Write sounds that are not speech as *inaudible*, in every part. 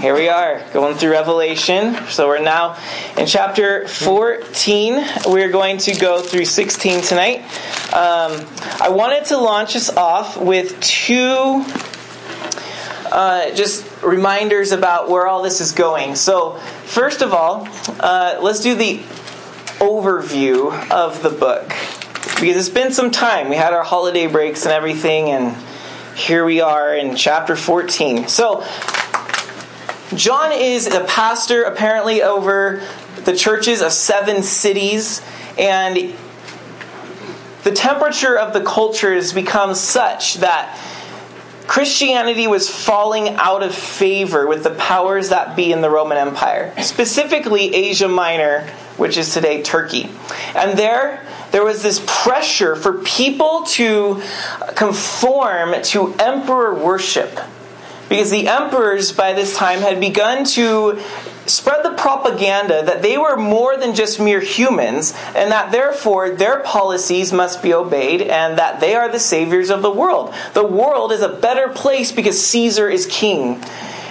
Here we are going through Revelation. So we're now in chapter 14. We're going to go through 16 tonight. Um, I wanted to launch us off with two uh, just reminders about where all this is going. So, first of all, uh, let's do the overview of the book. Because it's been some time. We had our holiday breaks and everything, and here we are in chapter 14. So, John is a pastor apparently over the churches of seven cities, and the temperature of the culture has become such that Christianity was falling out of favor with the powers that be in the Roman Empire, specifically Asia Minor, which is today Turkey. And there, there was this pressure for people to conform to emperor worship because the emperors by this time had begun to spread the propaganda that they were more than just mere humans and that therefore their policies must be obeyed and that they are the saviors of the world. The world is a better place because Caesar is king.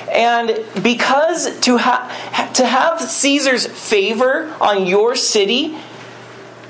And because to, ha- to have Caesar's favor on your city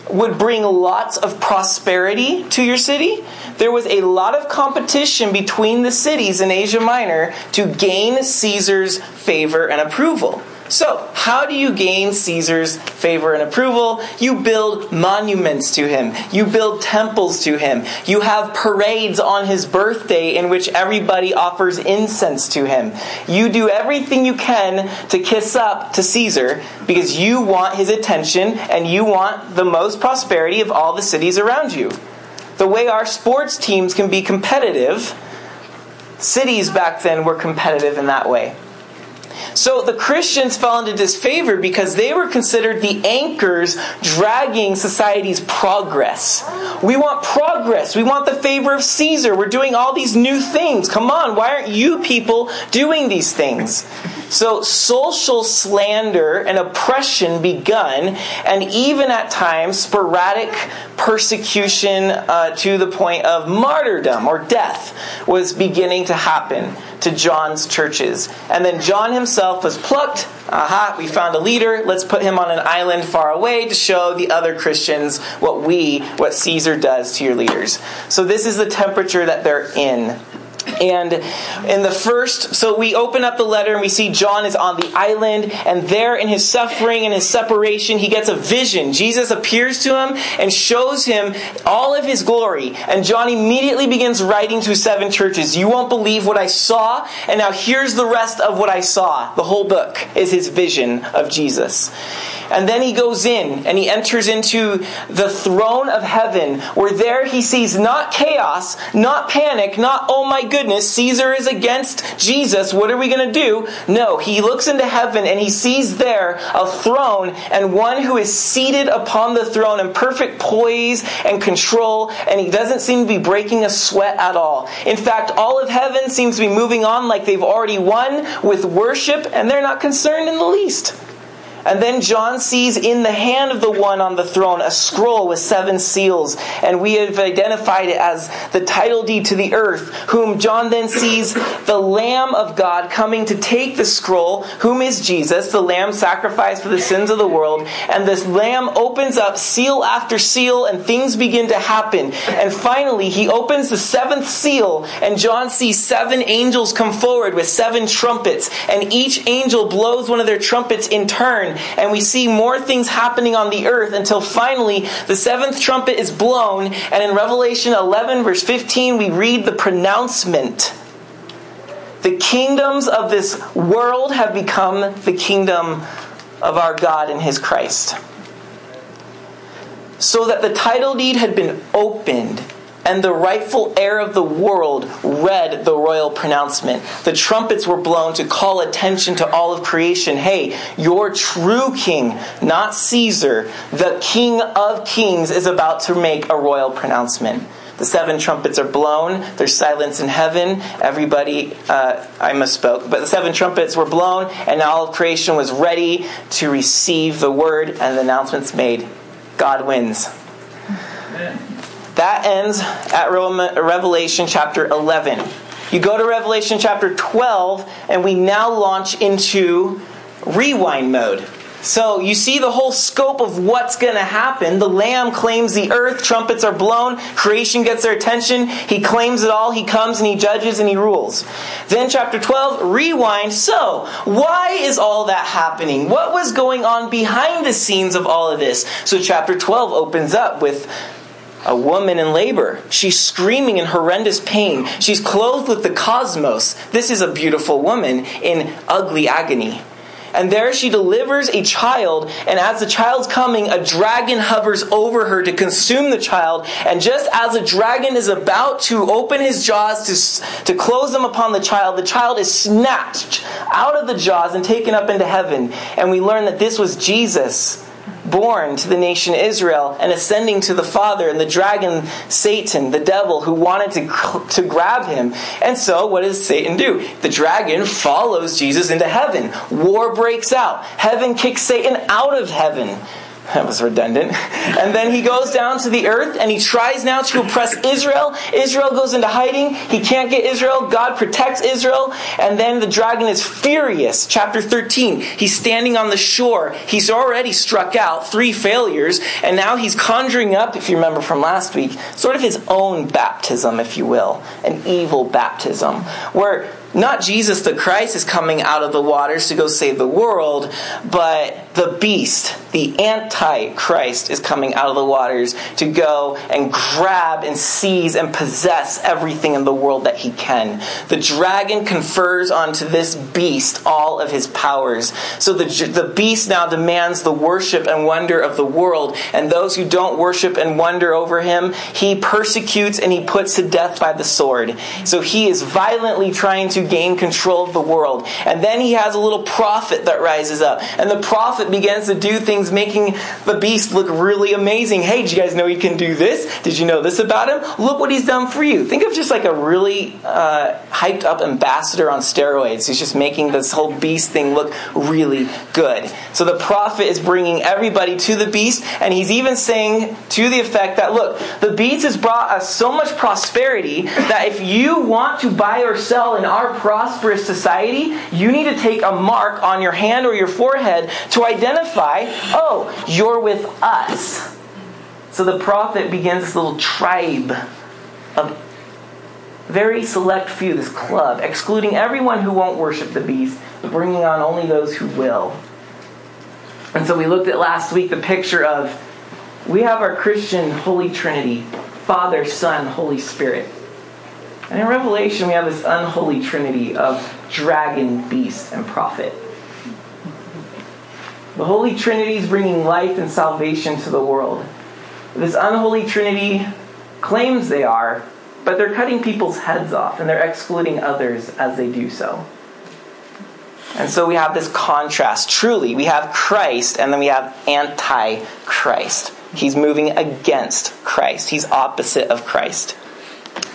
would bring lots of prosperity to your city, there was a lot of competition between the cities in Asia Minor to gain Caesar's favor and approval. So, how do you gain Caesar's favor and approval? You build monuments to him. You build temples to him. You have parades on his birthday in which everybody offers incense to him. You do everything you can to kiss up to Caesar because you want his attention and you want the most prosperity of all the cities around you. The way our sports teams can be competitive, cities back then were competitive in that way. So the Christians fell into disfavor because they were considered the anchors dragging society's progress. We want progress. We want the favor of Caesar. We're doing all these new things. Come on, why aren't you people doing these things? So social slander and oppression begun, and even at times sporadic persecution uh, to the point of martyrdom or death was beginning to happen to John's churches. And then John himself was plucked. Aha, we found a leader. Let's put him on an island far away to show the other Christians what we, what Caesar does to your leaders. So this is the temperature that they're in. And in the first, so we open up the letter and we see John is on the island, and there in his suffering and his separation, he gets a vision. Jesus appears to him and shows him all of his glory. And John immediately begins writing to seven churches. You won't believe what I saw, and now here's the rest of what I saw. The whole book is his vision of Jesus. And then he goes in and he enters into the throne of heaven, where there he sees not chaos, not panic, not, oh my goodness, Caesar is against Jesus, what are we going to do? No, he looks into heaven and he sees there a throne and one who is seated upon the throne in perfect poise and control, and he doesn't seem to be breaking a sweat at all. In fact, all of heaven seems to be moving on like they've already won with worship, and they're not concerned in the least. And then John sees in the hand of the one on the throne a scroll with seven seals, and we have identified it as the title deed to the earth, whom John then sees the Lamb of God coming to take the scroll, whom is Jesus, the Lamb sacrificed for the sins of the world. And this Lamb opens up seal after seal, and things begin to happen. And finally, he opens the seventh seal, and John sees seven angels come forward with seven trumpets, and each angel blows one of their trumpets in turn and we see more things happening on the earth until finally the seventh trumpet is blown. And in Revelation 11, verse 15, we read the pronouncement The kingdoms of this world have become the kingdom of our God and his Christ. So that the title deed had been opened and the rightful heir of the world read the royal pronouncement. The trumpets were blown to call attention to all of creation. Hey, your true king, not Caesar, the king of kings, is about to make a royal pronouncement. The seven trumpets are blown. There's silence in heaven. Everybody, uh, I misspoke, but the seven trumpets were blown, and all of creation was ready to receive the word, and the announcement's made. God wins. That ends at Revelation chapter 11. You go to Revelation chapter 12, and we now launch into rewind mode. So you see the whole scope of what's going to happen. The Lamb claims the earth, trumpets are blown, creation gets their attention. He claims it all, he comes and he judges and he rules. Then, chapter 12, rewind. So, why is all that happening? What was going on behind the scenes of all of this? So, chapter 12 opens up with a woman in labor. She's screaming in horrendous pain. She's clothed with the cosmos. This is a beautiful woman in ugly agony. And there she delivers a child, and as the child's coming, a dragon hovers over her to consume the child. And just as a dragon is about to open his jaws to, to close them upon the child, the child is snatched out of the jaws and taken up into heaven. And we learn that this was Jesus born to the nation Israel and ascending to the Father, and the dragon, Satan, the devil, who wanted to, to grab him. And so, what does Satan do? The dragon follows Jesus into heaven. War breaks out. Heaven kicks Satan out of heaven. *laughs* That was redundant. *laughs* And then he goes down to the earth and he tries now to oppress Israel. Israel goes into hiding. He can't get Israel. God protects Israel. And then the dragon is furious. Chapter 13. He's standing on the shore. He's already struck out three failures. And now he's conjuring up, if you remember from last week, sort of his own baptism, if you will. An evil baptism. Where not Jesus the Christ is coming out of the waters to go save the world, but the beast, the antichrist, is coming out of the waters to go and grab and seize and possess everything in the world that he can. The dragon confers onto this beast all of his powers. So the, the beast now demands the worship and wonder of the world, and those who don't worship and wonder over him, he persecutes and he puts to death by the sword. So he is violently trying to gain control of the world. And then he has a little prophet that rises up. And the prophet begins to do things, making the beast look really amazing. Hey, did you guys know he can do this? Did you know this about him? Look what he's done for you. Think of just like a really uh, hyped up ambassador on steroids. He's just making this whole beast thing look really good. So the prophet is bringing everybody to the beast, and he's even saying to the effect that, look, the beast has brought us so much prosperity that if you want to buy or sell in our our prosperous society, you need to take a mark on your hand or your forehead to identify, oh, you're with us. So the prophet begins this little tribe of very select few, this club, excluding everyone who won't worship the beast, bringing on only those who will. And so we looked at last week the picture of we have our Christian Holy Trinity Father, Son, Holy Spirit. And in Revelation, we have this unholy trinity of dragon, beast, and prophet. The Holy Trinity is bringing life and salvation to the world. This unholy Trinity claims they are, but they're cutting people's heads off and they're excluding others as they do so. And so we have this contrast. Truly, we have Christ and then we have anti Christ. He's moving against Christ, he's opposite of Christ.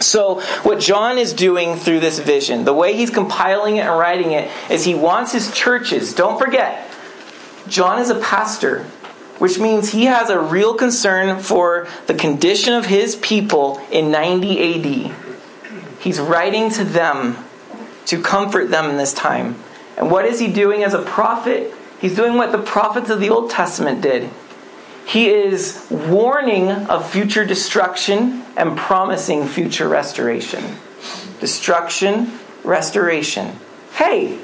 So, what John is doing through this vision, the way he's compiling it and writing it, is he wants his churches, don't forget, John is a pastor, which means he has a real concern for the condition of his people in 90 AD. He's writing to them to comfort them in this time. And what is he doing as a prophet? He's doing what the prophets of the Old Testament did. He is warning of future destruction and promising future restoration. Destruction, restoration. Hey,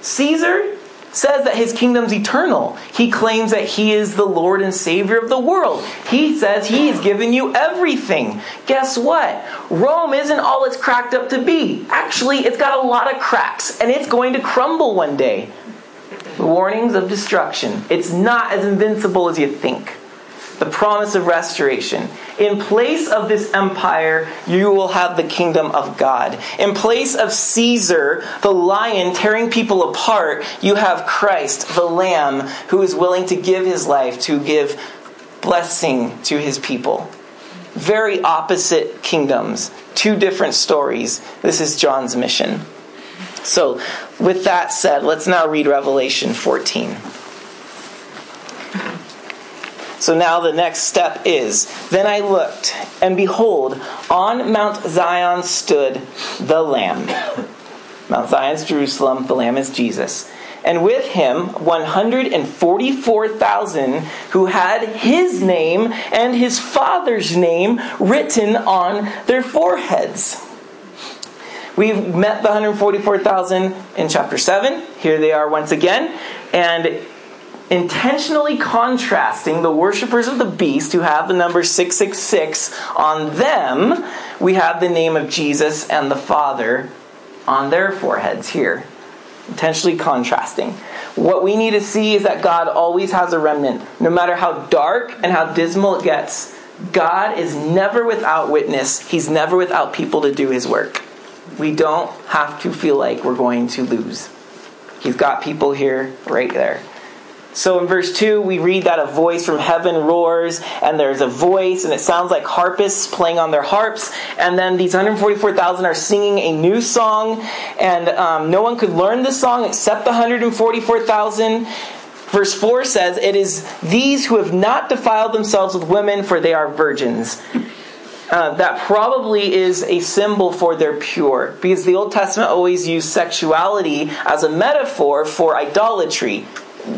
Caesar says that his kingdom's eternal. He claims that he is the Lord and Savior of the world. He says he's given you everything. Guess what? Rome isn't all it's cracked up to be. Actually, it's got a lot of cracks, and it's going to crumble one day warnings of destruction. It's not as invincible as you think. The promise of restoration. In place of this empire, you will have the kingdom of God. In place of Caesar, the lion tearing people apart, you have Christ, the Lamb, who is willing to give his life to give blessing to his people. Very opposite kingdoms, two different stories. This is John's mission. So, with that said, let's now read Revelation 14. So now the next step is Then I looked, and behold, on Mount Zion stood the Lamb. Mount Zion's Jerusalem, the Lamb is Jesus. And with him, 144,000 who had his name and his father's name written on their foreheads. We've met the 144,000 in chapter 7. Here they are once again. And intentionally contrasting the worshippers of the beast who have the number 666 on them, we have the name of Jesus and the Father on their foreheads here. Intentionally contrasting. What we need to see is that God always has a remnant. No matter how dark and how dismal it gets, God is never without witness. He's never without people to do his work we don't have to feel like we're going to lose. He's got people here right there. So in verse 2, we read that a voice from heaven roars, and there's a voice, and it sounds like harpists playing on their harps. And then these 144,000 are singing a new song, and um, no one could learn this song except the 144,000. Verse 4 says, It is these who have not defiled themselves with women, for they are virgins. Uh, that probably is a symbol for their pure. Because the Old Testament always used sexuality as a metaphor for idolatry.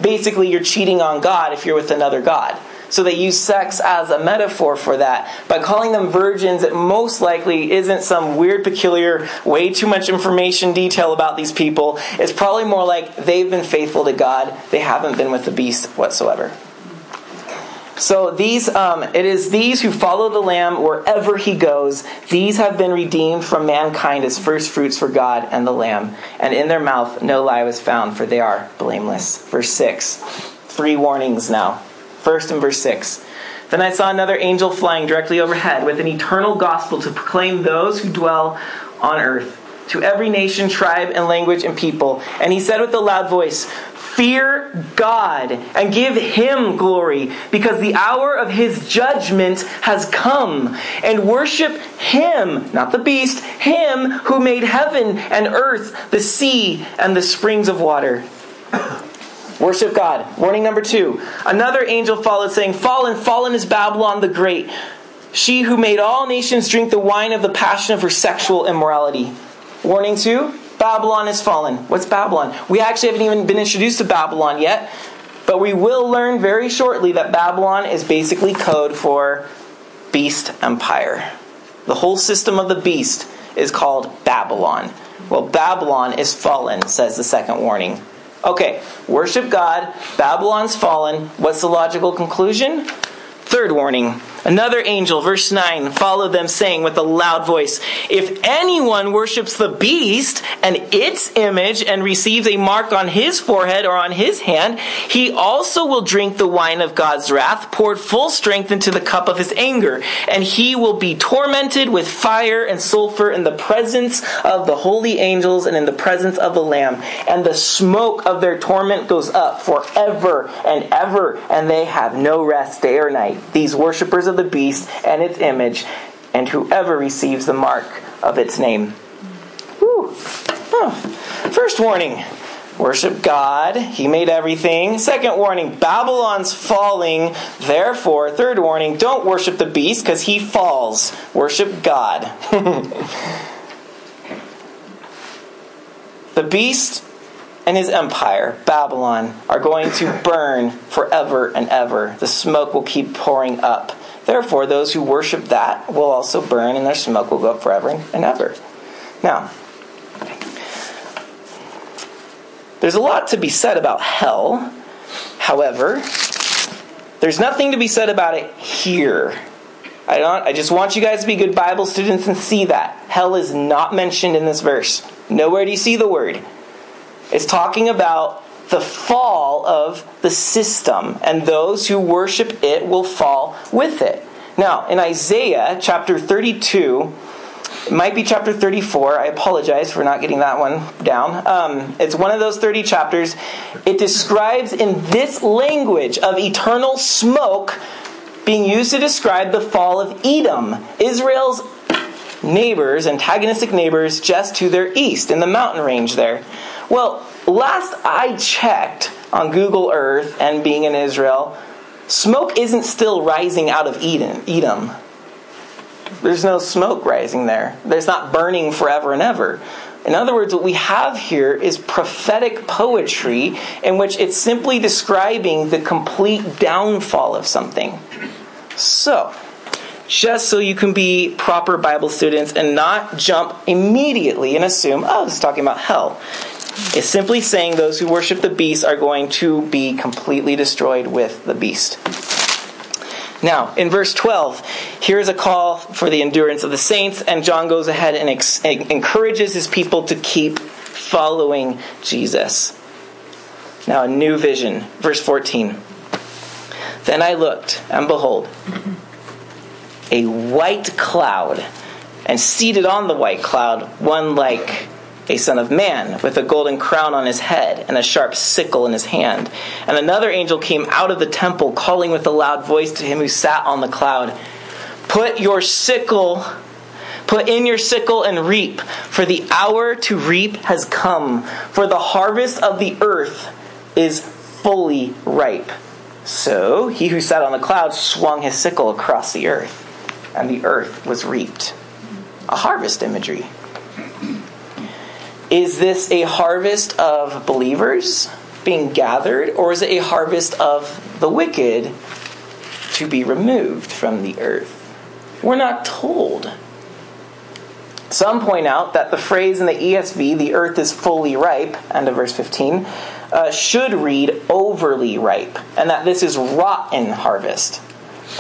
Basically, you're cheating on God if you're with another God. So they use sex as a metaphor for that. By calling them virgins, it most likely isn't some weird, peculiar, way too much information detail about these people. It's probably more like they've been faithful to God, they haven't been with the beast whatsoever. So these, um, it is these who follow the Lamb wherever he goes. These have been redeemed from mankind as first fruits for God and the Lamb. And in their mouth no lie was found, for they are blameless. Verse six, three warnings now. First in verse six. Then I saw another angel flying directly overhead with an eternal gospel to proclaim those who dwell on earth to every nation, tribe, and language and people. And he said with a loud voice, Fear God and give Him glory because the hour of His judgment has come. And worship Him, not the beast, Him who made heaven and earth, the sea, and the springs of water. *coughs* Worship God. Warning number two. Another angel followed, saying, Fallen, fallen is Babylon the Great, she who made all nations drink the wine of the passion of her sexual immorality. Warning two Babylon is fallen. What's Babylon? We actually haven't even been introduced to Babylon yet, but we will learn very shortly that Babylon is basically code for beast empire. The whole system of the beast is called Babylon. Well, Babylon is fallen, says the second warning. Okay, worship God, Babylon's fallen. What's the logical conclusion? Third warning Another angel, verse 9, followed them, saying with a loud voice, If anyone worships the beast and its image and receives a mark on his forehead or on his hand, he also will drink the wine of God's wrath, poured full strength into the cup of his anger. And he will be tormented with fire and sulfur in the presence of the holy angels and in the presence of the Lamb. And the smoke of their torment goes up forever and ever, and they have no rest day or night. These worshippers of of the beast and its image, and whoever receives the mark of its name. Oh. First warning worship God. He made everything. Second warning Babylon's falling. Therefore, third warning don't worship the beast because he falls. Worship God. *laughs* the beast and his empire, Babylon, are going to burn forever and ever. The smoke will keep pouring up. Therefore, those who worship that will also burn, and their smoke will go up forever and ever. Now, there's a lot to be said about hell. However, there's nothing to be said about it here. I don't I just want you guys to be good Bible students and see that. Hell is not mentioned in this verse. Nowhere do you see the word. It's talking about the fall of the system, and those who worship it will fall with it. Now, in Isaiah chapter 32, it might be chapter 34. I apologize for not getting that one down. Um, it's one of those 30 chapters. It describes in this language of eternal smoke being used to describe the fall of Edom, Israel's neighbors, antagonistic neighbors, just to their east in the mountain range there. Well, last I checked on Google Earth and being in Israel, smoke isn't still rising out of Eden, Edom. There's no smoke rising there. There's not burning forever and ever. In other words, what we have here is prophetic poetry in which it's simply describing the complete downfall of something. So, just so you can be proper Bible students and not jump immediately and assume, oh, this is talking about hell. It's simply saying those who worship the beast are going to be completely destroyed with the beast. Now, in verse 12, here's a call for the endurance of the saints, and John goes ahead and ex- encourages his people to keep following Jesus. Now, a new vision. Verse 14. Then I looked, and behold, a white cloud, and seated on the white cloud, one like a son of man, with a golden crown on his head and a sharp sickle in his hand. And another angel came out of the temple, calling with a loud voice to him who sat on the cloud Put your sickle, put in your sickle and reap, for the hour to reap has come, for the harvest of the earth is fully ripe. So he who sat on the cloud swung his sickle across the earth, and the earth was reaped. A harvest imagery. Is this a harvest of believers being gathered, or is it a harvest of the wicked to be removed from the earth? We're not told. Some point out that the phrase in the ESV, the earth is fully ripe, end of verse 15, uh, should read overly ripe, and that this is rotten harvest.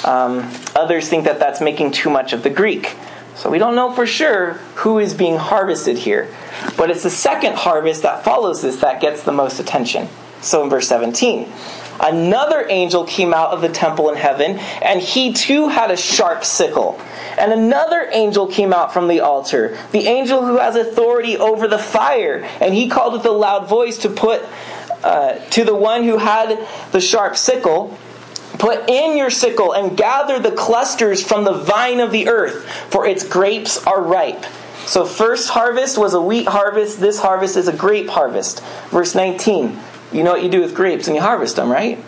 Um, others think that that's making too much of the Greek. So we don't know for sure who is being harvested here. But it's the second harvest that follows this that gets the most attention. So in verse 17, another angel came out of the temple in heaven, and he too had a sharp sickle. And another angel came out from the altar, the angel who has authority over the fire. And he called with a loud voice to put uh, to the one who had the sharp sickle, Put in your sickle and gather the clusters from the vine of the earth, for its grapes are ripe. So, first harvest was a wheat harvest, this harvest is a grape harvest. Verse 19. You know what you do with grapes and you harvest them, right?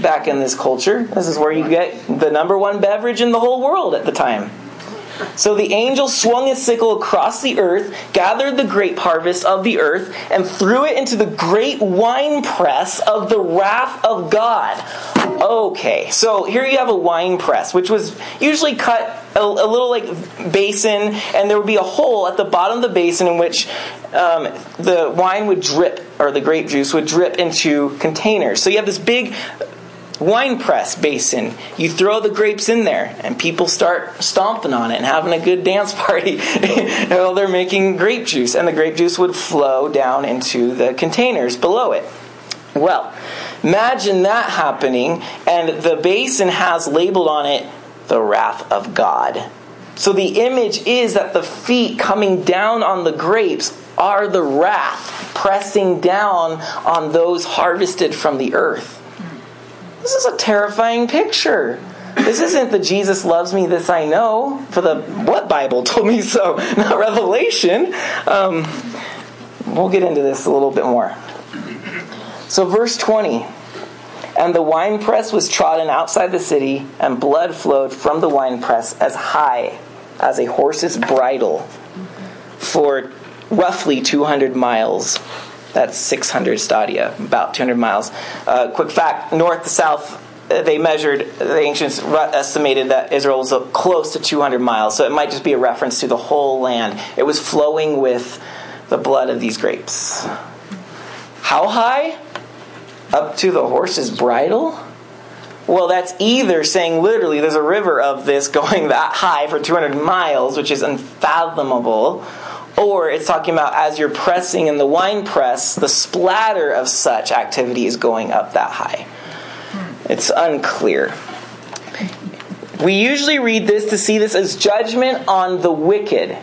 Back in this culture, this is where you get the number one beverage in the whole world at the time. So the angel swung his sickle across the earth, gathered the grape harvest of the earth, and threw it into the great wine press of the wrath of God. Okay, so here you have a wine press, which was usually cut a, a little like basin, and there would be a hole at the bottom of the basin in which um, the wine would drip, or the grape juice would drip into containers. So you have this big wine press basin. You throw the grapes in there, and people start stomping on it and having a good dance *laughs* party *laughs* while they're making grape juice, and the grape juice would flow down into the containers below it. Well, imagine that happening, and the basin has labeled on it the wrath of God. So the image is that the feet coming down on the grapes are the wrath pressing down on those harvested from the earth. This is a terrifying picture. This isn't the Jesus loves me, this I know, for the what Bible told me so, *laughs* not Revelation. Um, we'll get into this a little bit more. So, verse 20 And the winepress was trodden outside the city, and blood flowed from the winepress as high as a horse's bridle for roughly 200 miles. That's 600 stadia, about 200 miles. Uh, quick fact north to south, uh, they measured, the ancients estimated that Israel was close to 200 miles, so it might just be a reference to the whole land. It was flowing with the blood of these grapes. How high? Up to the horse's bridle? Well, that's either saying literally there's a river of this *laughs* going that high for 200 miles, which is unfathomable, or it's talking about as you're pressing in the wine press, the splatter of such activity is going up that high. Hmm. It's unclear. We usually read this to see this as judgment on the wicked.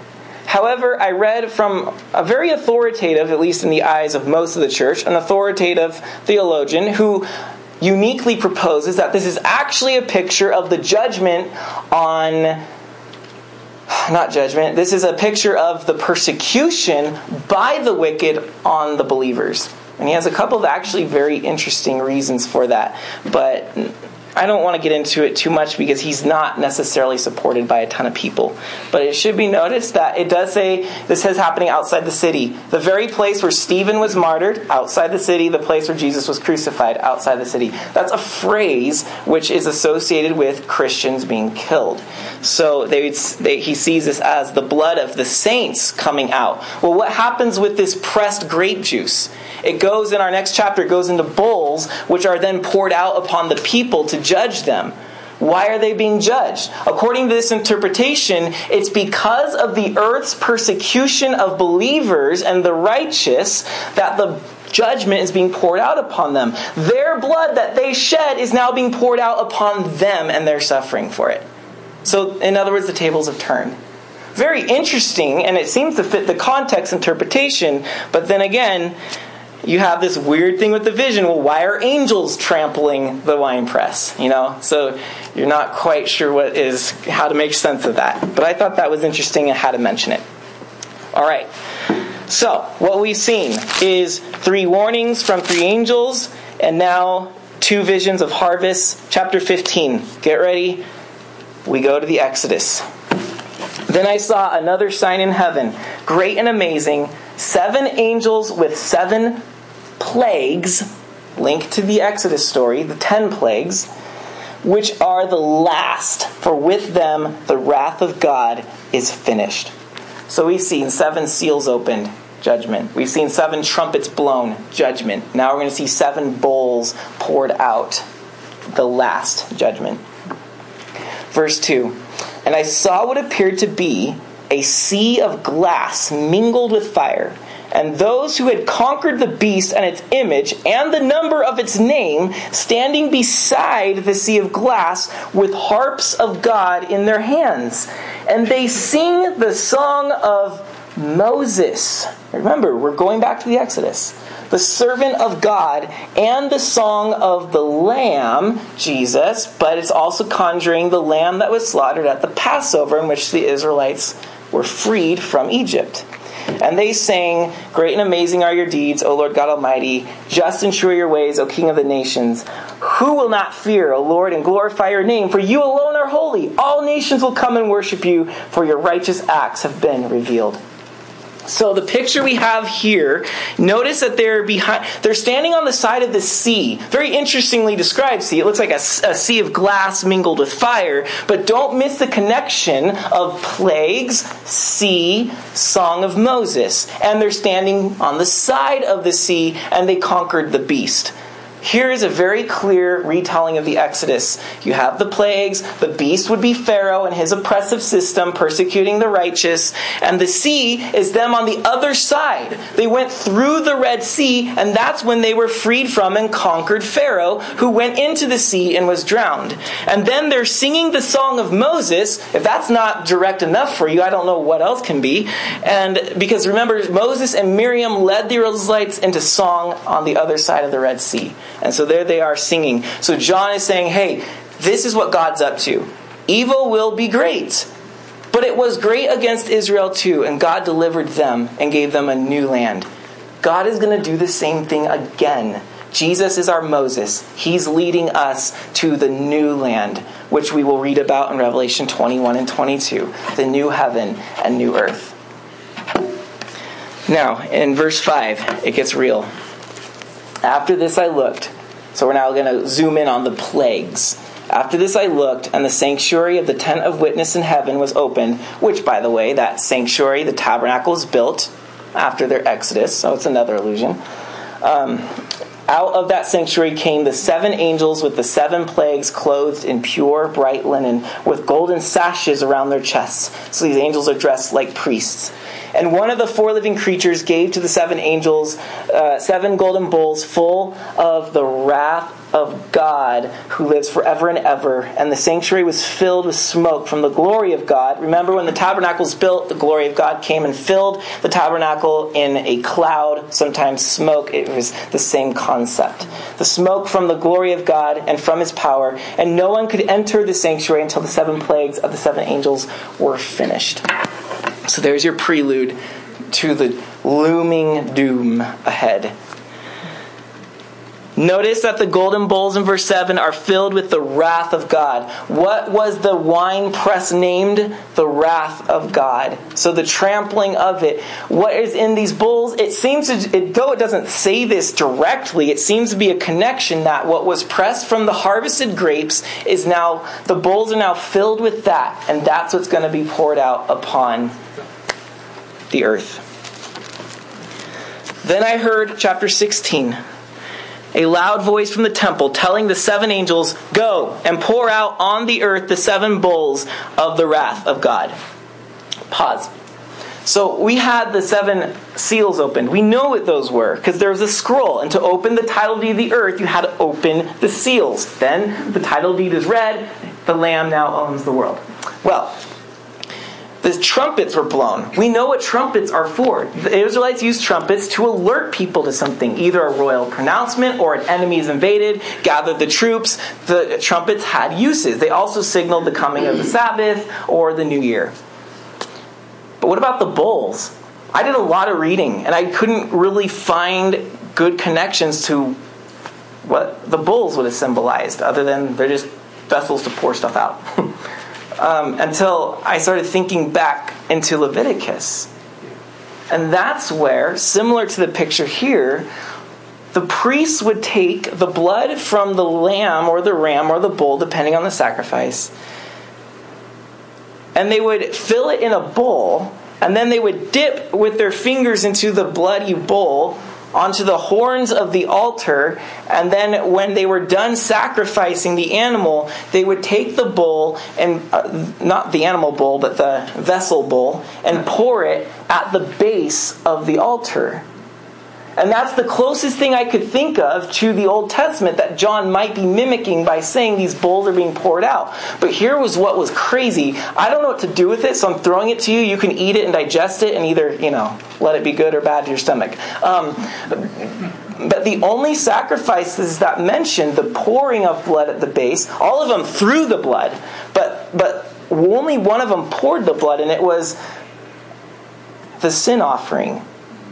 However, I read from a very authoritative, at least in the eyes of most of the church, an authoritative theologian who uniquely proposes that this is actually a picture of the judgment on not judgment. This is a picture of the persecution by the wicked on the believers. And he has a couple of actually very interesting reasons for that. But I don't want to get into it too much because he's not necessarily supported by a ton of people. But it should be noticed that it does say this is happening outside the city. The very place where Stephen was martyred, outside the city, the place where Jesus was crucified, outside the city. That's a phrase which is associated with Christians being killed. So they, they, he sees this as the blood of the saints coming out. Well, what happens with this pressed grape juice? It goes in our next chapter, it goes into bowls, which are then poured out upon the people to judge them. Why are they being judged? According to this interpretation, it's because of the earth's persecution of believers and the righteous that the judgment is being poured out upon them. Their blood that they shed is now being poured out upon them and they're suffering for it. So, in other words, the tables have turned. Very interesting, and it seems to fit the context interpretation, but then again, you have this weird thing with the vision. Well, why are angels trampling the wine press? You know, so you're not quite sure what is how to make sense of that. But I thought that was interesting and how to mention it. All right. So what we've seen is three warnings from three angels, and now two visions of harvest. Chapter 15. Get ready. We go to the Exodus. Then I saw another sign in heaven, great and amazing, seven angels with seven plagues, linked to the Exodus story, the ten plagues, which are the last, for with them the wrath of God is finished. So we've seen seven seals opened, judgment. We've seen seven trumpets blown, judgment. Now we're going to see seven bowls poured out, the last judgment. Verse 2 And I saw what appeared to be a sea of glass mingled with fire and those who had conquered the beast and its image and the number of its name standing beside the sea of glass with harps of God in their hands. And they sing the song of Moses. Remember, we're going back to the Exodus. The servant of God and the song of the Lamb, Jesus, but it's also conjuring the lamb that was slaughtered at the Passover in which the Israelites were freed from Egypt. And they sang, Great and amazing are your deeds, O Lord God Almighty. Just and are your ways, O King of the nations. Who will not fear, O Lord, and glorify your name? For you alone are holy. All nations will come and worship you, for your righteous acts have been revealed. So the picture we have here, notice that they're behind, they're standing on the side of the sea. Very interestingly described sea. It looks like a, a, sea of glass mingled with fire, but don't miss the connection of plagues, sea, song of Moses. And they're standing on the side of the sea and they conquered the beast. Here is a very clear retelling of the Exodus. You have the plagues, the beast would be Pharaoh and his oppressive system persecuting the righteous, and the sea is them on the other side. They went through the Red Sea, and that's when they were freed from and conquered Pharaoh, who went into the sea and was drowned. And then they're singing the song of Moses. If that's not direct enough for you, I don't know what else can be. And because remember, Moses and Miriam led the Israelites into song on the other side of the Red Sea. And so there they are singing. So John is saying, hey, this is what God's up to. Evil will be great. But it was great against Israel too, and God delivered them and gave them a new land. God is going to do the same thing again. Jesus is our Moses. He's leading us to the new land, which we will read about in Revelation 21 and 22 the new heaven and new earth. Now, in verse 5, it gets real. After this I looked. So we're now going to zoom in on the plagues. After this I looked, and the sanctuary of the tent of witness in heaven was opened, which, by the way, that sanctuary, the tabernacle, is built after their exodus, so it's another illusion. Um, out of that sanctuary came the seven angels with the seven plagues, clothed in pure, bright linen, with golden sashes around their chests. So these angels are dressed like priests. And one of the four living creatures gave to the seven angels uh, seven golden bowls full of the wrath of God who lives forever and ever. And the sanctuary was filled with smoke from the glory of God. Remember when the tabernacle was built, the glory of God came and filled the tabernacle in a cloud, sometimes smoke. It was the same concept. The smoke from the glory of God and from his power. And no one could enter the sanctuary until the seven plagues of the seven angels were finished. So there's your prelude to the looming doom ahead. Notice that the golden bowls in verse 7 are filled with the wrath of God. What was the wine press named? The wrath of God. So the trampling of it. What is in these bowls? It seems to, it, though it doesn't say this directly, it seems to be a connection that what was pressed from the harvested grapes is now, the bowls are now filled with that, and that's what's going to be poured out upon the earth. Then I heard, chapter 16 a loud voice from the temple telling the seven angels, Go and pour out on the earth the seven bowls of the wrath of God. Pause. So we had the seven seals opened. We know what those were because there was a scroll. And to open the title deed of the earth, you had to open the seals. Then the title deed is read. The Lamb now owns the world. Well, the trumpets were blown. We know what trumpets are for. The Israelites used trumpets to alert people to something, either a royal pronouncement or an enemy is invaded, gathered the troops. The trumpets had uses. They also signaled the coming of the Sabbath or the new year. But what about the bowls? I did a lot of reading and I couldn't really find good connections to what the bowls would have symbolized, other than they're just vessels to pour stuff out. *laughs* um, until I started thinking back into Leviticus. And that's where, similar to the picture here, the priests would take the blood from the lamb or the ram or the bull, depending on the sacrifice, and they would fill it in a bowl, and then they would dip with their fingers into the bloody bowl onto the horns of the altar, and then when they were done sacrificing the animal, they would take the bowl and uh, not the animal bowl, but the vessel bowl, and pour it at the base of the altar. And that's the closest thing I could think of to the Old Testament that John might be mimicking by saying these bowls are being poured out. But here was what was crazy. I don't know what to do with it, so I'm throwing it to you. You can eat it and digest it and either, you know, let it be good or bad to your stomach. Um, but the only sacrifices that mentioned the pouring of blood at the base, all of them threw the blood, but, but only one of them poured the blood, and it was the sin offering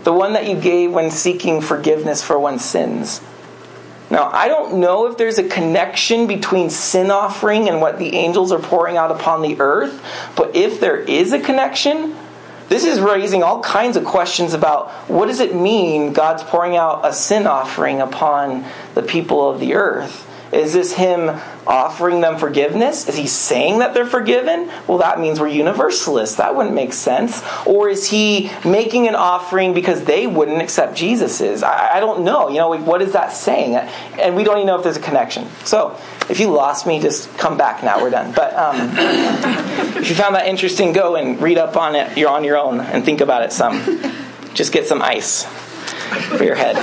the one that you gave when seeking forgiveness for one's sins. Now, I don't know if there's a connection between sin offering and what the angels are pouring out upon the earth, but if there is a connection, this is raising all kinds of questions about what does it mean God's pouring out a sin offering upon the people of the earth? Is this him offering them forgiveness? Is he saying that they're forgiven? Well, that means we're universalists. That wouldn't make sense. Or is he making an offering because they wouldn't accept Jesus's? I, I don't know. You know, what is that saying? And we don't even know if there's a connection. So, if you lost me, just come back now. We're done. But um, if you found that interesting, go and read up on it. You're on your own and think about it some. Just get some ice for your head.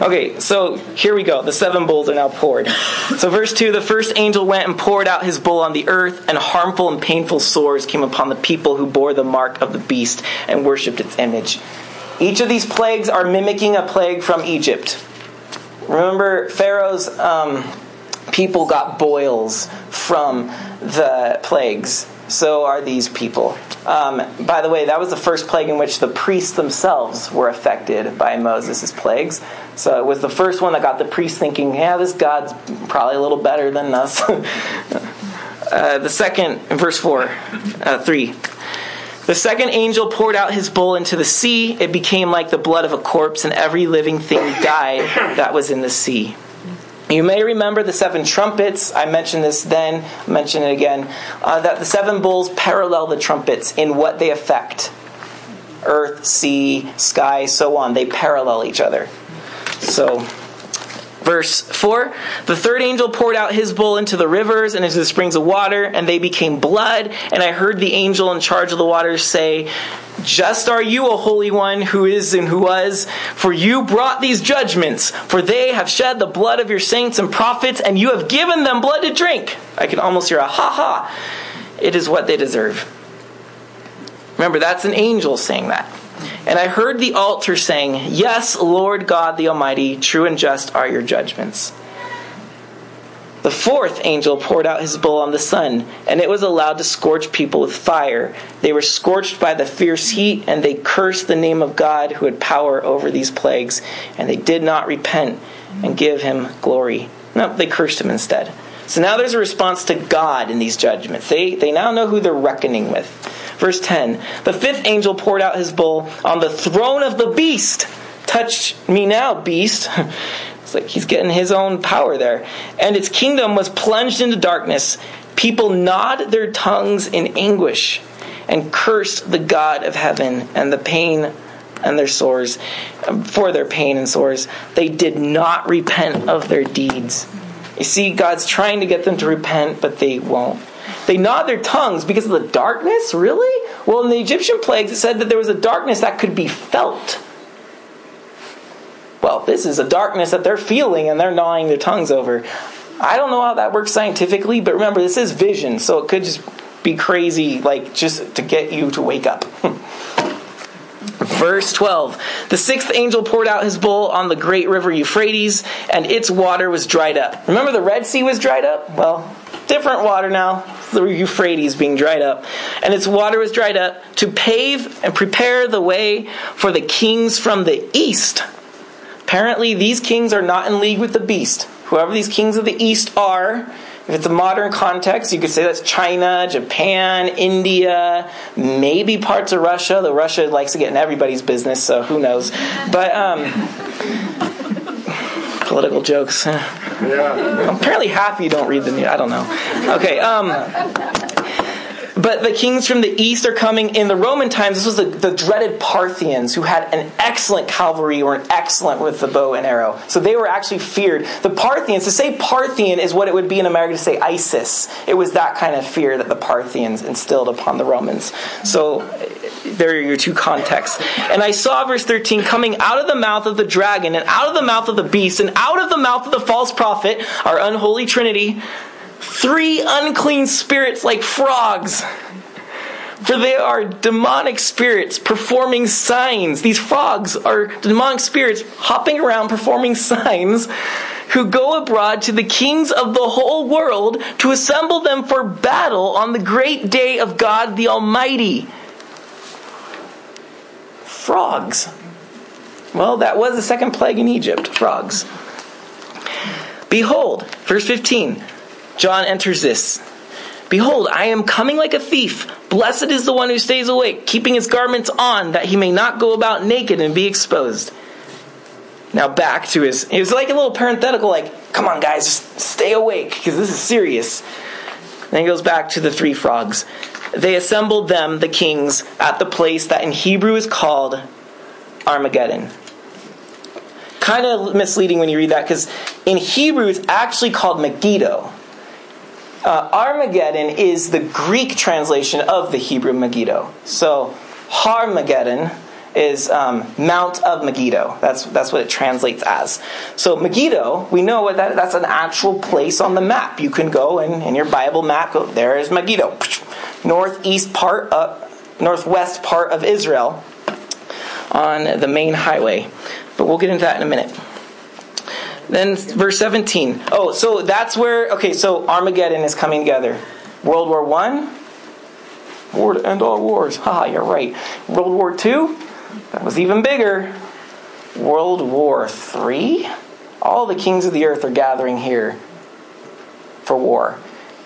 Okay, so here we go. The seven bowls are now poured. So, verse 2 the first angel went and poured out his bowl on the earth, and harmful and painful sores came upon the people who bore the mark of the beast and worshipped its image. Each of these plagues are mimicking a plague from Egypt. Remember, Pharaoh's um, people got boils from the plagues. So are these people. Um, by the way, that was the first plague in which the priests themselves were affected by Moses' plagues. So it was the first one that got the priests thinking, yeah, this God's probably a little better than us. *laughs* uh, the second, verse 4, uh, 3. The second angel poured out his bowl into the sea. It became like the blood of a corpse, and every living thing died that was in the sea. You may remember the seven trumpets. I mentioned this then, I mention it again. Uh, that the seven bowls parallel the trumpets in what they affect earth, sea, sky, so on. They parallel each other. So, verse 4 The third angel poured out his bowl into the rivers and into the springs of water, and they became blood. And I heard the angel in charge of the waters say, just are you, O Holy One, who is and who was, for you brought these judgments, for they have shed the blood of your saints and prophets, and you have given them blood to drink. I can almost hear a ha ha. It is what they deserve. Remember, that's an angel saying that. And I heard the altar saying, Yes, Lord God the Almighty, true and just are your judgments. The fourth angel poured out his bowl on the sun, and it was allowed to scorch people with fire. They were scorched by the fierce heat, and they cursed the name of God who had power over these plagues, and they did not repent and give him glory. No, they cursed him instead. So now there's a response to God in these judgments. They, they now know who they're reckoning with. Verse 10 The fifth angel poured out his bowl on the throne of the beast. Touch me now, beast. *laughs* It's like he's getting his own power there. And its kingdom was plunged into darkness. People gnawed their tongues in anguish and cursed the God of heaven and the pain and their sores um, for their pain and sores. They did not repent of their deeds. You see, God's trying to get them to repent, but they won't. They gnawed their tongues because of the darkness? Really? Well, in the Egyptian plagues, it said that there was a darkness that could be felt well, this is a darkness that they're feeling and they're gnawing their tongues over. I don't know how that works scientifically, but remember, this is vision, so it could just be crazy, like just to get you to wake up. *laughs* Verse 12 The sixth angel poured out his bowl on the great river Euphrates, and its water was dried up. Remember the Red Sea was dried up? Well, different water now. The Euphrates being dried up. And its water was dried up to pave and prepare the way for the kings from the east Apparently, these kings are not in league with the beast. Whoever these kings of the east are, if it's a modern context, you could say that's China, Japan, India, maybe parts of Russia, though Russia likes to get in everybody's business, so who knows. But, um, political jokes. Yeah. I'm apparently happy you don't read the news. I don't know. Okay, um, but the kings from the east are coming in the Roman times. This was the, the dreaded Parthians who had an excellent cavalry or an excellent with the bow and arrow. So they were actually feared. The Parthians, to say Parthian is what it would be in America to say ISIS. It was that kind of fear that the Parthians instilled upon the Romans. So there are your two contexts. And I saw, verse 13, coming out of the mouth of the dragon, and out of the mouth of the beast, and out of the mouth of the false prophet, our unholy trinity, three unclean spirits like frogs. For they are demonic spirits performing signs. These frogs are demonic spirits hopping around performing signs who go abroad to the kings of the whole world to assemble them for battle on the great day of God the Almighty. Frogs. Well, that was the second plague in Egypt frogs. Behold, verse 15 John enters this. Behold, I am coming like a thief. Blessed is the one who stays awake, keeping his garments on, that he may not go about naked and be exposed. Now back to his. It was like a little parenthetical, like, come on, guys, just stay awake, because this is serious. Then he goes back to the three frogs. They assembled them, the kings, at the place that in Hebrew is called Armageddon kind of misleading when you read that because in Hebrew it's actually called Megiddo. Uh, Armageddon is the Greek translation of the Hebrew Megiddo. So, Harmageddon is um, Mount of Megiddo. That's that's what it translates as. So Megiddo, we know that that's an actual place on the map. You can go and in your Bible map, go there is Megiddo, northeast part, of, northwest part of Israel, on the main highway. But we'll get into that in a minute. Then verse 17. Oh, so that's where, okay, so Armageddon is coming together. World War One, war to end all wars. *laughs* Ha, you're right. World War Two, that was even bigger. World War Three, all the kings of the earth are gathering here for war.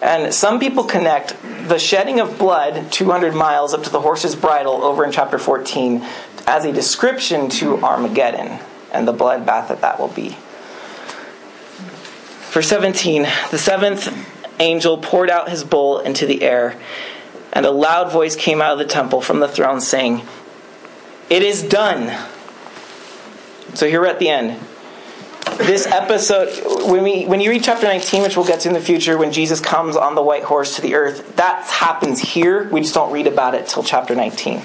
And some people connect the shedding of blood 200 miles up to the horse's bridle over in chapter 14 as a description to Armageddon and the bloodbath that that will be. Verse 17 The seventh angel poured out his bowl into the air, and a loud voice came out of the temple from the throne saying, It is done. So here we're at the end. This episode, when we when you read chapter 19, which we'll get to in the future, when Jesus comes on the white horse to the earth, that happens here. We just don't read about it till chapter 19.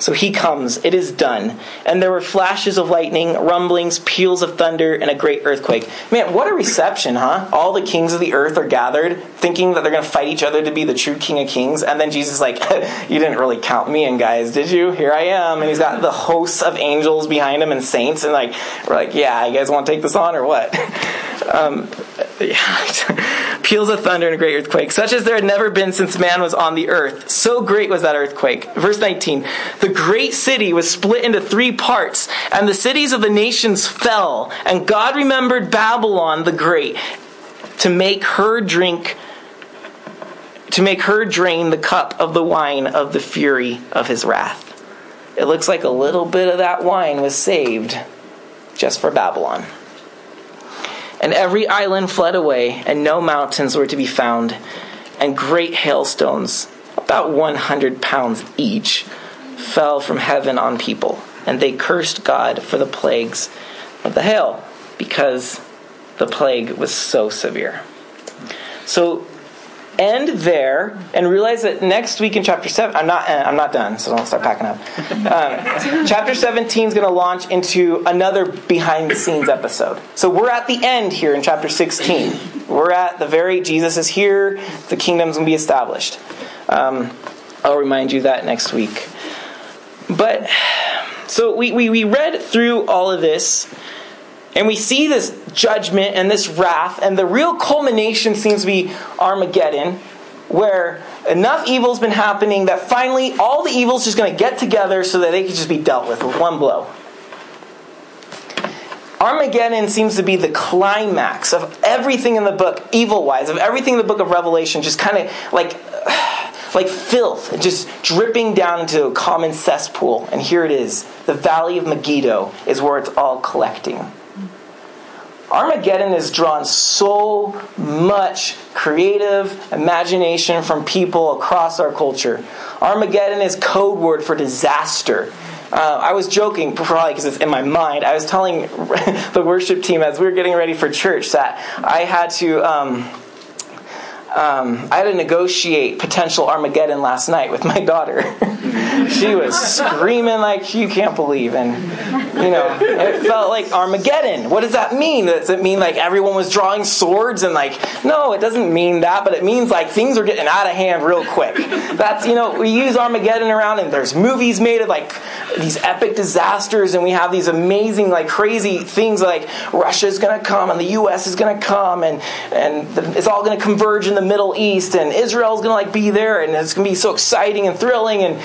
So he comes, it is done. And there were flashes of lightning, rumblings, peals of thunder, and a great earthquake. Man, what a reception, huh? All the kings of the earth are gathered, thinking that they're going to fight each other to be the true king of kings. And then Jesus is like, *laughs* You didn't really count me in, guys, did you? Here I am. And he's got the hosts of angels behind him and saints. And like, we're like, Yeah, you guys want to take this on or what? *laughs* Um, *laughs* peals of thunder and a great earthquake, such as there had never been since man was on the earth. So great was that earthquake. Verse 19 The great city was split into three parts, and the cities of the nations fell. And God remembered Babylon the Great to make her drink. To make her drain the cup of the wine of the fury of his wrath. It looks like a little bit of that wine was saved just for Babylon. And every island fled away, and no mountains were to be found, and great hailstones, about 100 pounds each, fell from heaven on people. And they cursed God for the plagues of the hail, because the plague was so severe. So end there and realize that next week in chapter 7 i'm not i'm not done so don't start packing up. *laughs* Um, chapter 17 is going to launch into another behind the scenes episode. So we're at the end here in chapter 16 we're at the very jesus is here the kingdom's going to be established. Um, i'll remind you that next week. But so we, we, we read through all of this and we see this judgment and this wrath, and the real culmination seems to be Armageddon, where enough evil's been happening that finally all the evil's just going to get together so that they can just be dealt with with one blow. Armageddon seems to be the climax of everything in the book, evil wise, of everything in the book of Revelation, just kind of like. *sighs* Like filth, just dripping down into a common cesspool. And here it is. The valley of Megiddo is where it's all collecting. Armageddon has drawn so much creative imagination from people across our culture. Armageddon is code word for disaster. Uh, I was joking, probably because it's in my mind. I was telling *laughs* the worship team as we were getting ready for church that I had to. Um, um, I had to negotiate potential Armageddon last night with my daughter. *laughs* she was screaming like you can't believe, and you know, it felt like Armageddon. What does that mean? Does it mean like everyone was drawing swords and like? No, it doesn't mean that, but it means like things are getting out of hand real quick. That's you know, we use Armageddon around, and there's movies made of like these epic disasters, and we have these amazing like crazy things like Russia's to come and the U.S. is to come, and and the, it's all to converge in the the Middle East, and Israel's gonna like be there, and it's gonna be so exciting and thrilling. And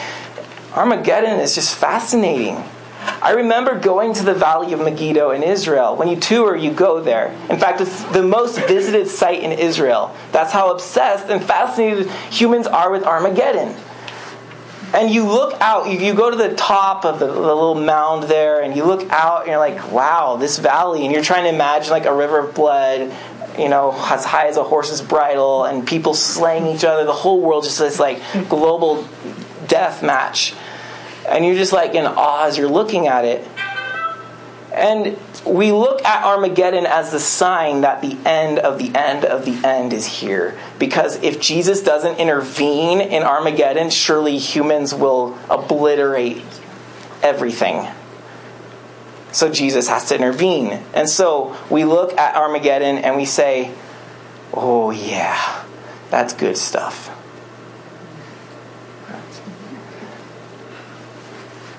Armageddon is just fascinating. I remember going to the Valley of Megiddo in Israel. When you tour, you go there. In fact, it's the most visited site in Israel. That's how obsessed and fascinated humans are with Armageddon. And you look out, you, go to the top of the, the, little mound there, and you look out, and you're like, wow, this valley. And you're trying to imagine like a river of blood you know, as high as a horse's bridle, and people slaying each other. The whole world just this like global death match, and you're just like in awe as you're looking at it. And we look at Armageddon as the sign that the end of the end of the end is here. Because if Jesus doesn't intervene in Armageddon, surely humans will obliterate everything. So Jesus has to intervene. And so we look at Armageddon and we say, oh, yeah, that's good stuff.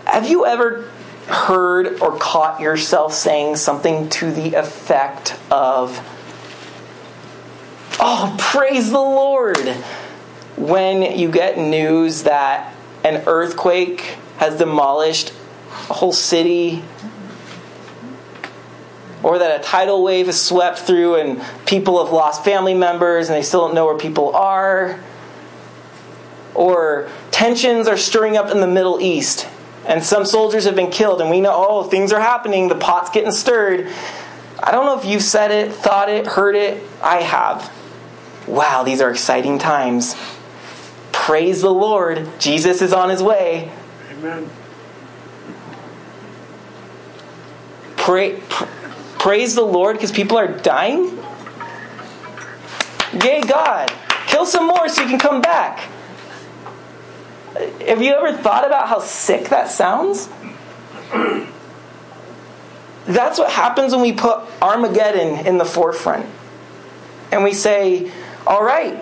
Have you ever heard or caught yourself saying something to the effect of, Oh, praise the Lord! When you get news that an earthquake has demolished a whole city or that a tidal wave has swept through and people have lost family members and they still don't know where people are. Or tensions are stirring up in the Middle East and some soldiers have been killed and we know, oh, things are happening, the pot's getting stirred. I don't know if you've said it, thought it, heard it. I have. Wow, these are exciting times. Praise the Lord. Jesus is on his way. Amen. Pray, pray praise the Lord because people are dying? Yay, God. Kill some more so you can come back. Have you ever thought about how sick that sounds? That's what happens when we put Armageddon in the forefront. And we say, all right,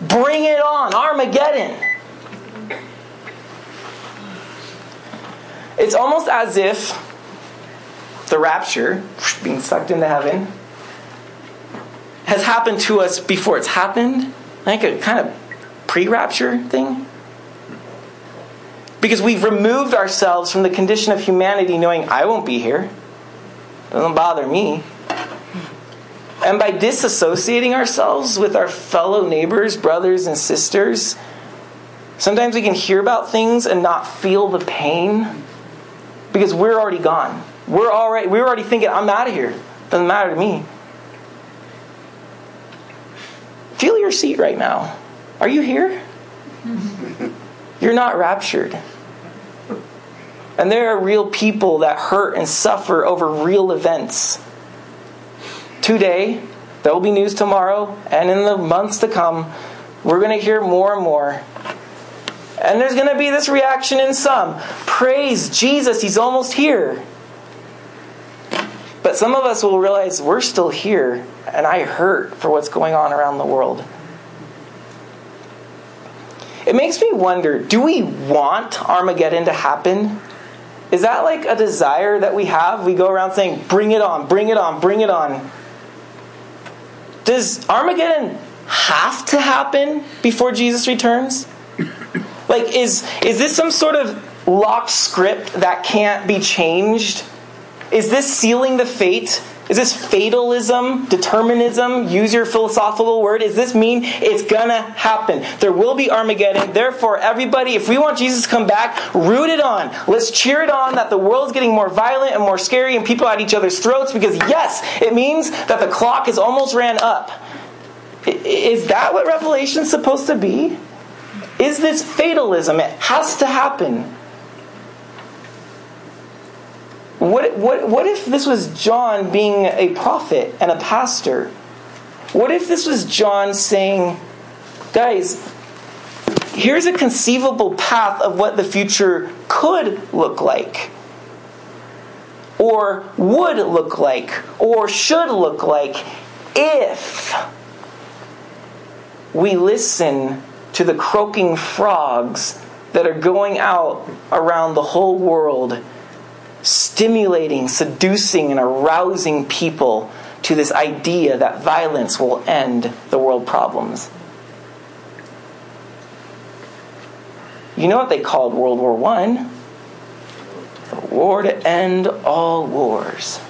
bring it on, Armageddon. It's almost as if the rapture, being sucked into heaven, has happened to us before it's happened, like a kind of pre rapture thing. Because we've removed ourselves from the condition of humanity, knowing I won't be here. Doesn't bother me. And by disassociating ourselves with our fellow neighbors, brothers, and sisters, sometimes we can hear about things and not feel the pain because we're already gone. We're already we're already thinking, I'm out of here. Doesn't matter to me. Feel your seat right now. Are you here? *laughs* You're not raptured. And there are real people that hurt and suffer over real events. Today, there will be news tomorrow, and in the months to come, we're going to hear more and more. And there's going to be this reaction in some praise Jesus, he's almost here. But some of us will realize we're still here, and I hurt for what's going on around the world. It makes me wonder do we want Armageddon to happen? Is that like a desire that we have? We go around saying, bring it on, bring it on, bring it on. Does Armageddon have to happen before Jesus returns? Like, is, is this some sort of locked script that can't be changed? Is this sealing the fate is this fatalism, determinism? Use your philosophical word. Does this mean it's gonna happen? There will be Armageddon. Therefore, everybody, if we want Jesus to come back, root it on. Let's cheer it on that the world's getting more violent and more scary and people at each other's throats because, yes, it means that the clock is almost ran up. Is that what Revelation is supposed to be? Is this fatalism? It has to happen. What, what, what if this was John being a prophet and a pastor? What if this was John saying, guys, here's a conceivable path of what the future could look like, or would look like, or should look like if we listen to the croaking frogs that are going out around the whole world stimulating, seducing, and arousing people to this idea that violence will end the world problems. You know what they called World War I? The war to end all wars.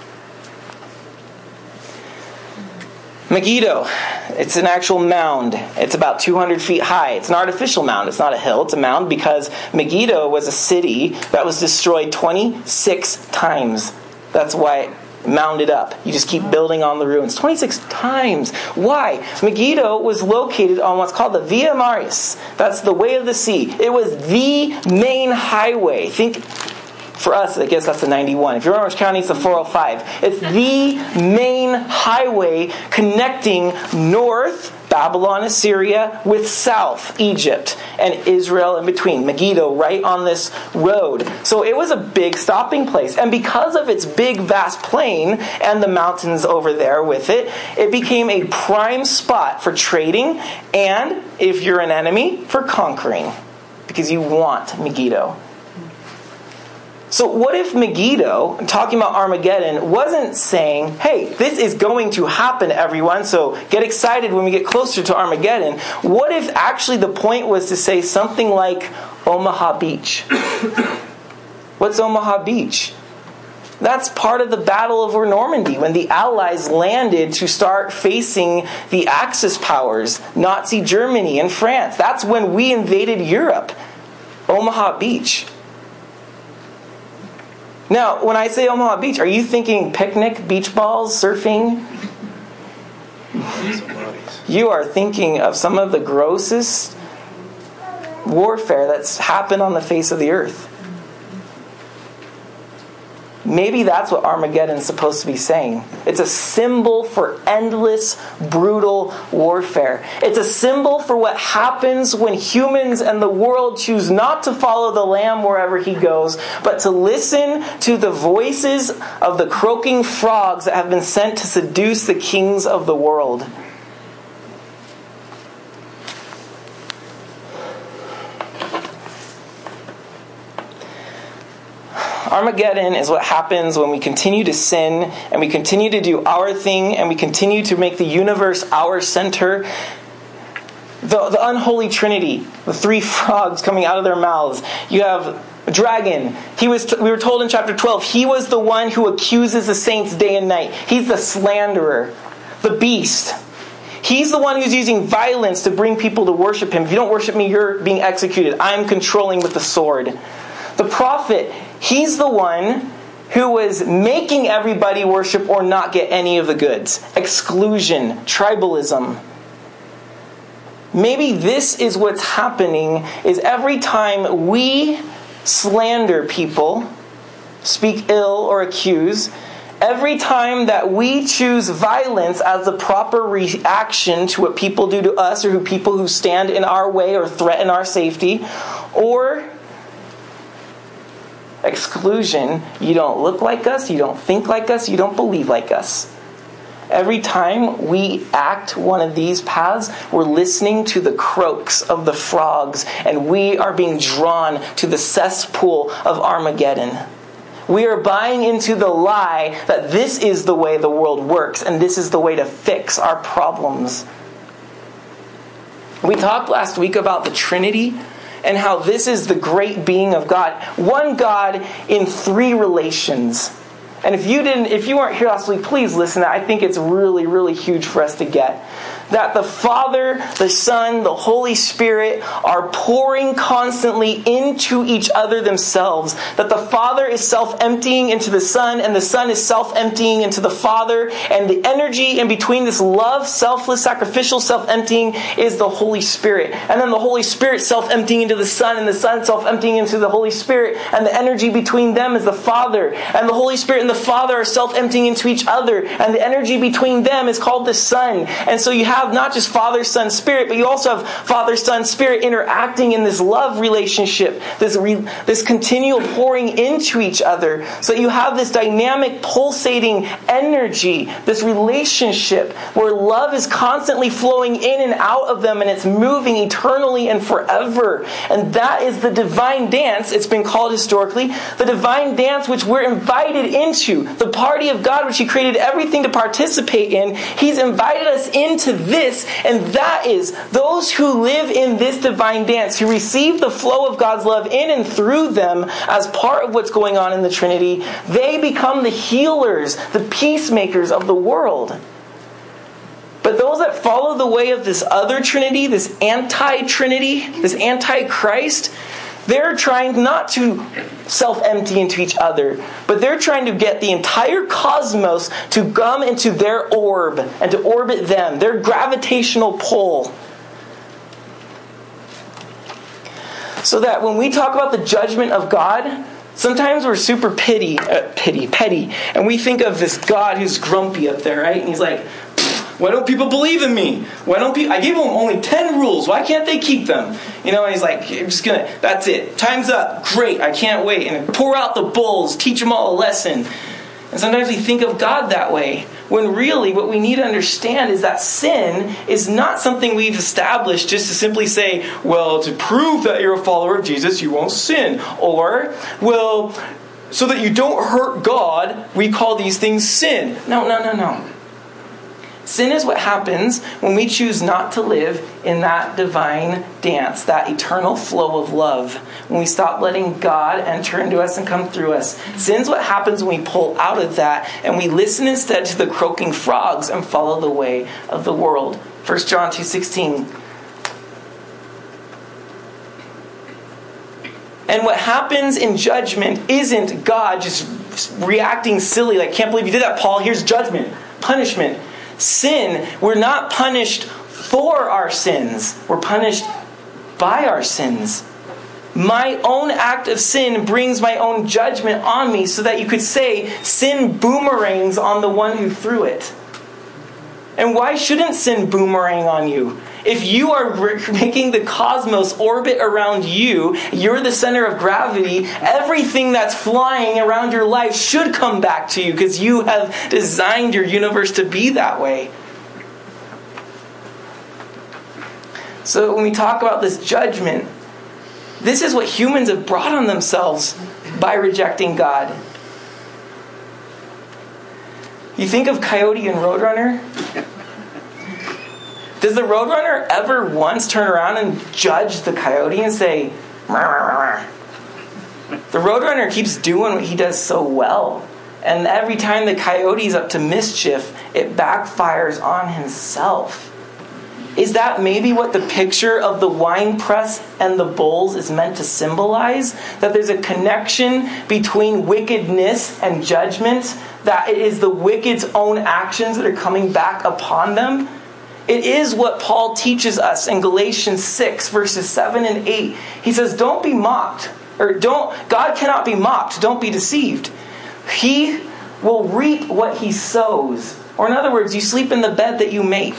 Megiddo, it's an actual mound. It's about 200 feet high. It's an artificial mound. It's not a hill, it's a mound because Megiddo was a city that was destroyed 26 times. That's why it mounded up. You just keep building on the ruins. 26 times. Why? Megiddo was located on what's called the Via Maris. That's the way of the sea. It was the main highway. Think for us, it guess us the 91. If you're in Orange County, it's the 405. It's the main highway connecting north, Babylon, Assyria, with south, Egypt, and Israel in between. Megiddo, right on this road. So it was a big stopping place. And because of its big, vast plain and the mountains over there with it, it became a prime spot for trading and, if you're an enemy, for conquering. Because you want Megiddo. So, what if Megiddo, talking about Armageddon, wasn't saying, hey, this is going to happen, everyone, so get excited when we get closer to Armageddon? What if actually the point was to say something like Omaha Beach? *coughs* What's Omaha Beach? That's part of the Battle of Normandy when the Allies landed to start facing the Axis powers, Nazi Germany and France. That's when we invaded Europe. Omaha Beach. Now, when I say Omaha Beach, are you thinking picnic, beach balls, surfing? You are thinking of some of the grossest warfare that's happened on the face of the earth. Maybe that's what Armageddon's supposed to be saying. It's a symbol for endless, brutal warfare. It's a symbol for what happens when humans and the world choose not to follow the Lamb wherever he goes, but to listen to the voices of the croaking frogs that have been sent to seduce the kings of the world. Armageddon is what happens when we continue to sin and we continue to do our thing and we continue to make the universe our center. The, the unholy trinity, the three *laughs* frogs coming out of their mouths. You have dragon. He was we were told in chapter 12, he was the one who accuses the saints day and night. He's the slanderer, the beast. He's the one who's using violence to bring people to worship him. If you don't worship me, you're being executed. I'm controlling with the sword. The prophet, he's the one who was making everybody worship or not get any of the goods. Exclusion, tribalism. Maybe this is what's happening is every time we slander people, speak ill or accuse, Every time that we choose violence as the proper reaction to what people do to us or who people who stand in our way or threaten our safety, or exclusion, you don't look like us, you don't think like us, you don't believe like us. Every time we act one of these paths, we're listening to the croaks of the frogs, and we are being drawn to the cesspool of Armageddon. We are buying into the lie that this is the way the world works and this is the way to fix our problems. We talked last week about the Trinity and how this is the great being of God. One God in three relations. And if you didn't if you weren't here last week, please listen. I think it's really really huge for us to get that the Father, the Son, the Holy Spirit are pouring constantly into each other themselves. That the Father is self emptying into the Son, and the Son is self emptying into the Father. And the energy in between this love, selfless, sacrificial self emptying is the Holy Spirit. And then the Holy Spirit self emptying into the Son, and the Son self emptying into the Holy Spirit. And the energy between them is the Father. And the Holy Spirit and the Father are self emptying into each other. And the energy between them is called the Son. And so you have have not just Father, Son, Spirit, but you also have Father, Son, Spirit interacting in this love relationship, this, re, this continual pouring into each other. So you have this dynamic, pulsating energy, this relationship where love is constantly flowing in and out of them and it's moving eternally and forever. And that is the divine dance, it's been called historically, the divine dance which we're invited into, the party of God which He created everything to participate in. He's invited us into this, and that is those who live in this divine dance, who receive the flow of God's love in and through them as part of what's going on in the Trinity, they become the healers, the peacemakers of the world. But those that follow the way of this other Trinity, this anti Trinity, this anti Christ, they're trying not to self empty into each other, but they're trying to get the entire cosmos to come into their orb and to orbit them, their gravitational pull. So that when we talk about the judgment of God, sometimes we're super pity, uh, pity, petty, and we think of this God who's grumpy up there, right? And he's like, why don't people believe in me? Why don't people? I gave them only ten rules. Why can't they keep them? You know, and he's like, I'm just gonna. That's it. Time's up. Great. I can't wait. And pour out the bulls. Teach them all a lesson. And sometimes we think of God that way, when really what we need to understand is that sin is not something we've established just to simply say, well, to prove that you're a follower of Jesus, you won't sin. Or, well, so that you don't hurt God, we call these things sin. No, no, no, no. Sin is what happens when we choose not to live in that divine dance, that eternal flow of love. When we stop letting God enter into us and come through us. Sin's what happens when we pull out of that and we listen instead to the croaking frogs and follow the way of the world. 1 John 2:16 And what happens in judgment isn't God just reacting silly, like, can't believe you did that, Paul. Here's judgment, punishment sin, we're not punished for our sins, we're punished by our sins. My own act of sin brings my own judgment on me, so that you could say sin boomerangs on the one who threw it. And why shouldn't sin boomerang on you? If you are *laughs* making the cosmos orbit around you, you're the center of gravity, everything that's flying around your life should come back to you because you have designed your universe to be that way. So when we talk about this judgment, this is what humans have brought on themselves. by rejecting God. You think of Coyote and Roadrunner? Does the Roadrunner ever once turn around and judge the Coyote and say, The Roadrunner keeps doing what he does so well. And every time the Coyote's up to mischief, it backfires on himself. Is that maybe what the picture of the wine press and the bowls is meant to symbolize? That there's a connection between wickedness and judgment, that it is the wicked's own actions that are coming back upon them? It is what Paul teaches us in Galatians 6, verses 7 and 8. He says, Don't be mocked, or don't, God cannot be mocked, don't be deceived. He will reap what he sows. Or, in other words, you sleep in the bed that you make.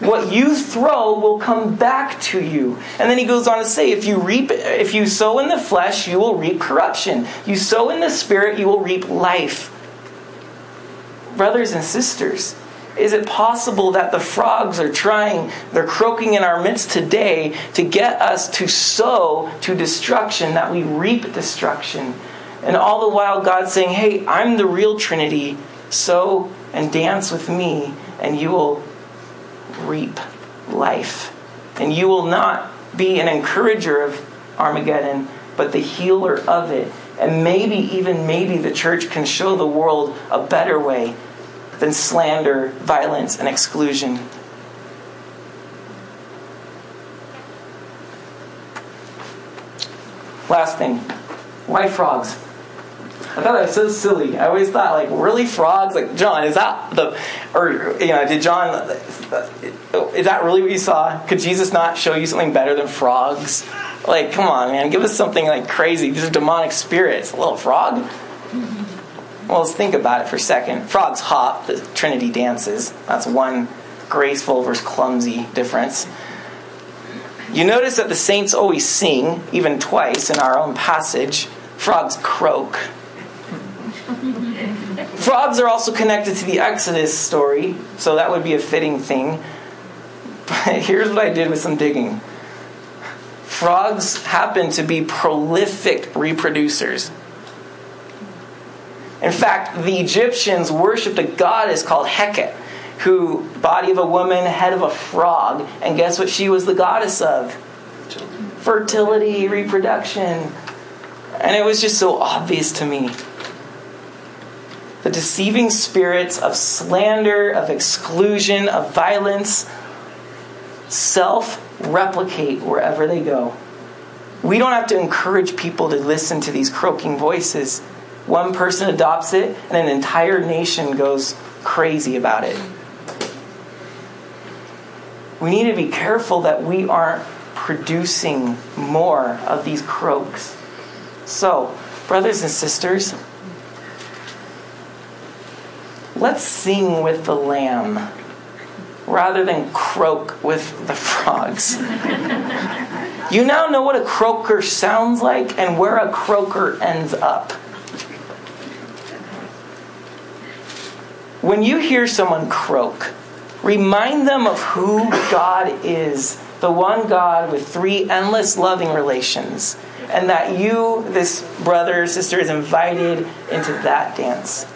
What you throw will come back to you. And then he goes on to say, if you reap if you sow in the flesh, you will reap corruption. You sow in the spirit, you will reap life. Brothers and sisters, is it possible that the frogs are trying, they're croaking in our midst today to get us to sow to destruction, that we reap destruction? And all the while, God's saying, Hey, I'm the real Trinity. Sow and dance with me, and you will reap life. And you will not be an encourager of Armageddon, but the healer of it. And maybe, even maybe, the church can show the world a better way than slander, violence, and exclusion. Last thing why frogs? I thought that was so silly. I always thought, like, really frogs? Like, John, is that the, or, you know, did John, is that really what you saw? Could Jesus not show you something better than frogs? Like, come on, man, give us something like crazy. These are demonic spirits. A little frog? Well, let's think about it for a second. Frogs hop, the Trinity dances. That's one graceful versus clumsy difference. You notice that the saints always sing, even twice in our own passage. Frogs croak. *laughs* Frogs are also connected to the Exodus story, so that would be a fitting thing. But *laughs* here's what I did with some digging frogs happen to be prolific reproducers. In fact, the Egyptians worshipped a goddess called Heket, who, body of a woman, head of a frog, and guess what she was the goddess of? Fertility, reproduction. And it was just so obvious to me. The deceiving spirits of slander, of exclusion, of violence self replicate wherever they go. We don't have to encourage people to listen to these croaking voices. One person adopts it, and an entire nation goes crazy about it. We need to be careful that we aren't producing more of these croaks. So, brothers and sisters, let's sing with the lamb rather than croak with the frogs. *laughs* you now know what a croaker sounds like and where a croaker ends up. When you hear someone croak, remind them of who God is the one God with three endless loving relations, and that you, this brother or sister, is invited into that dance.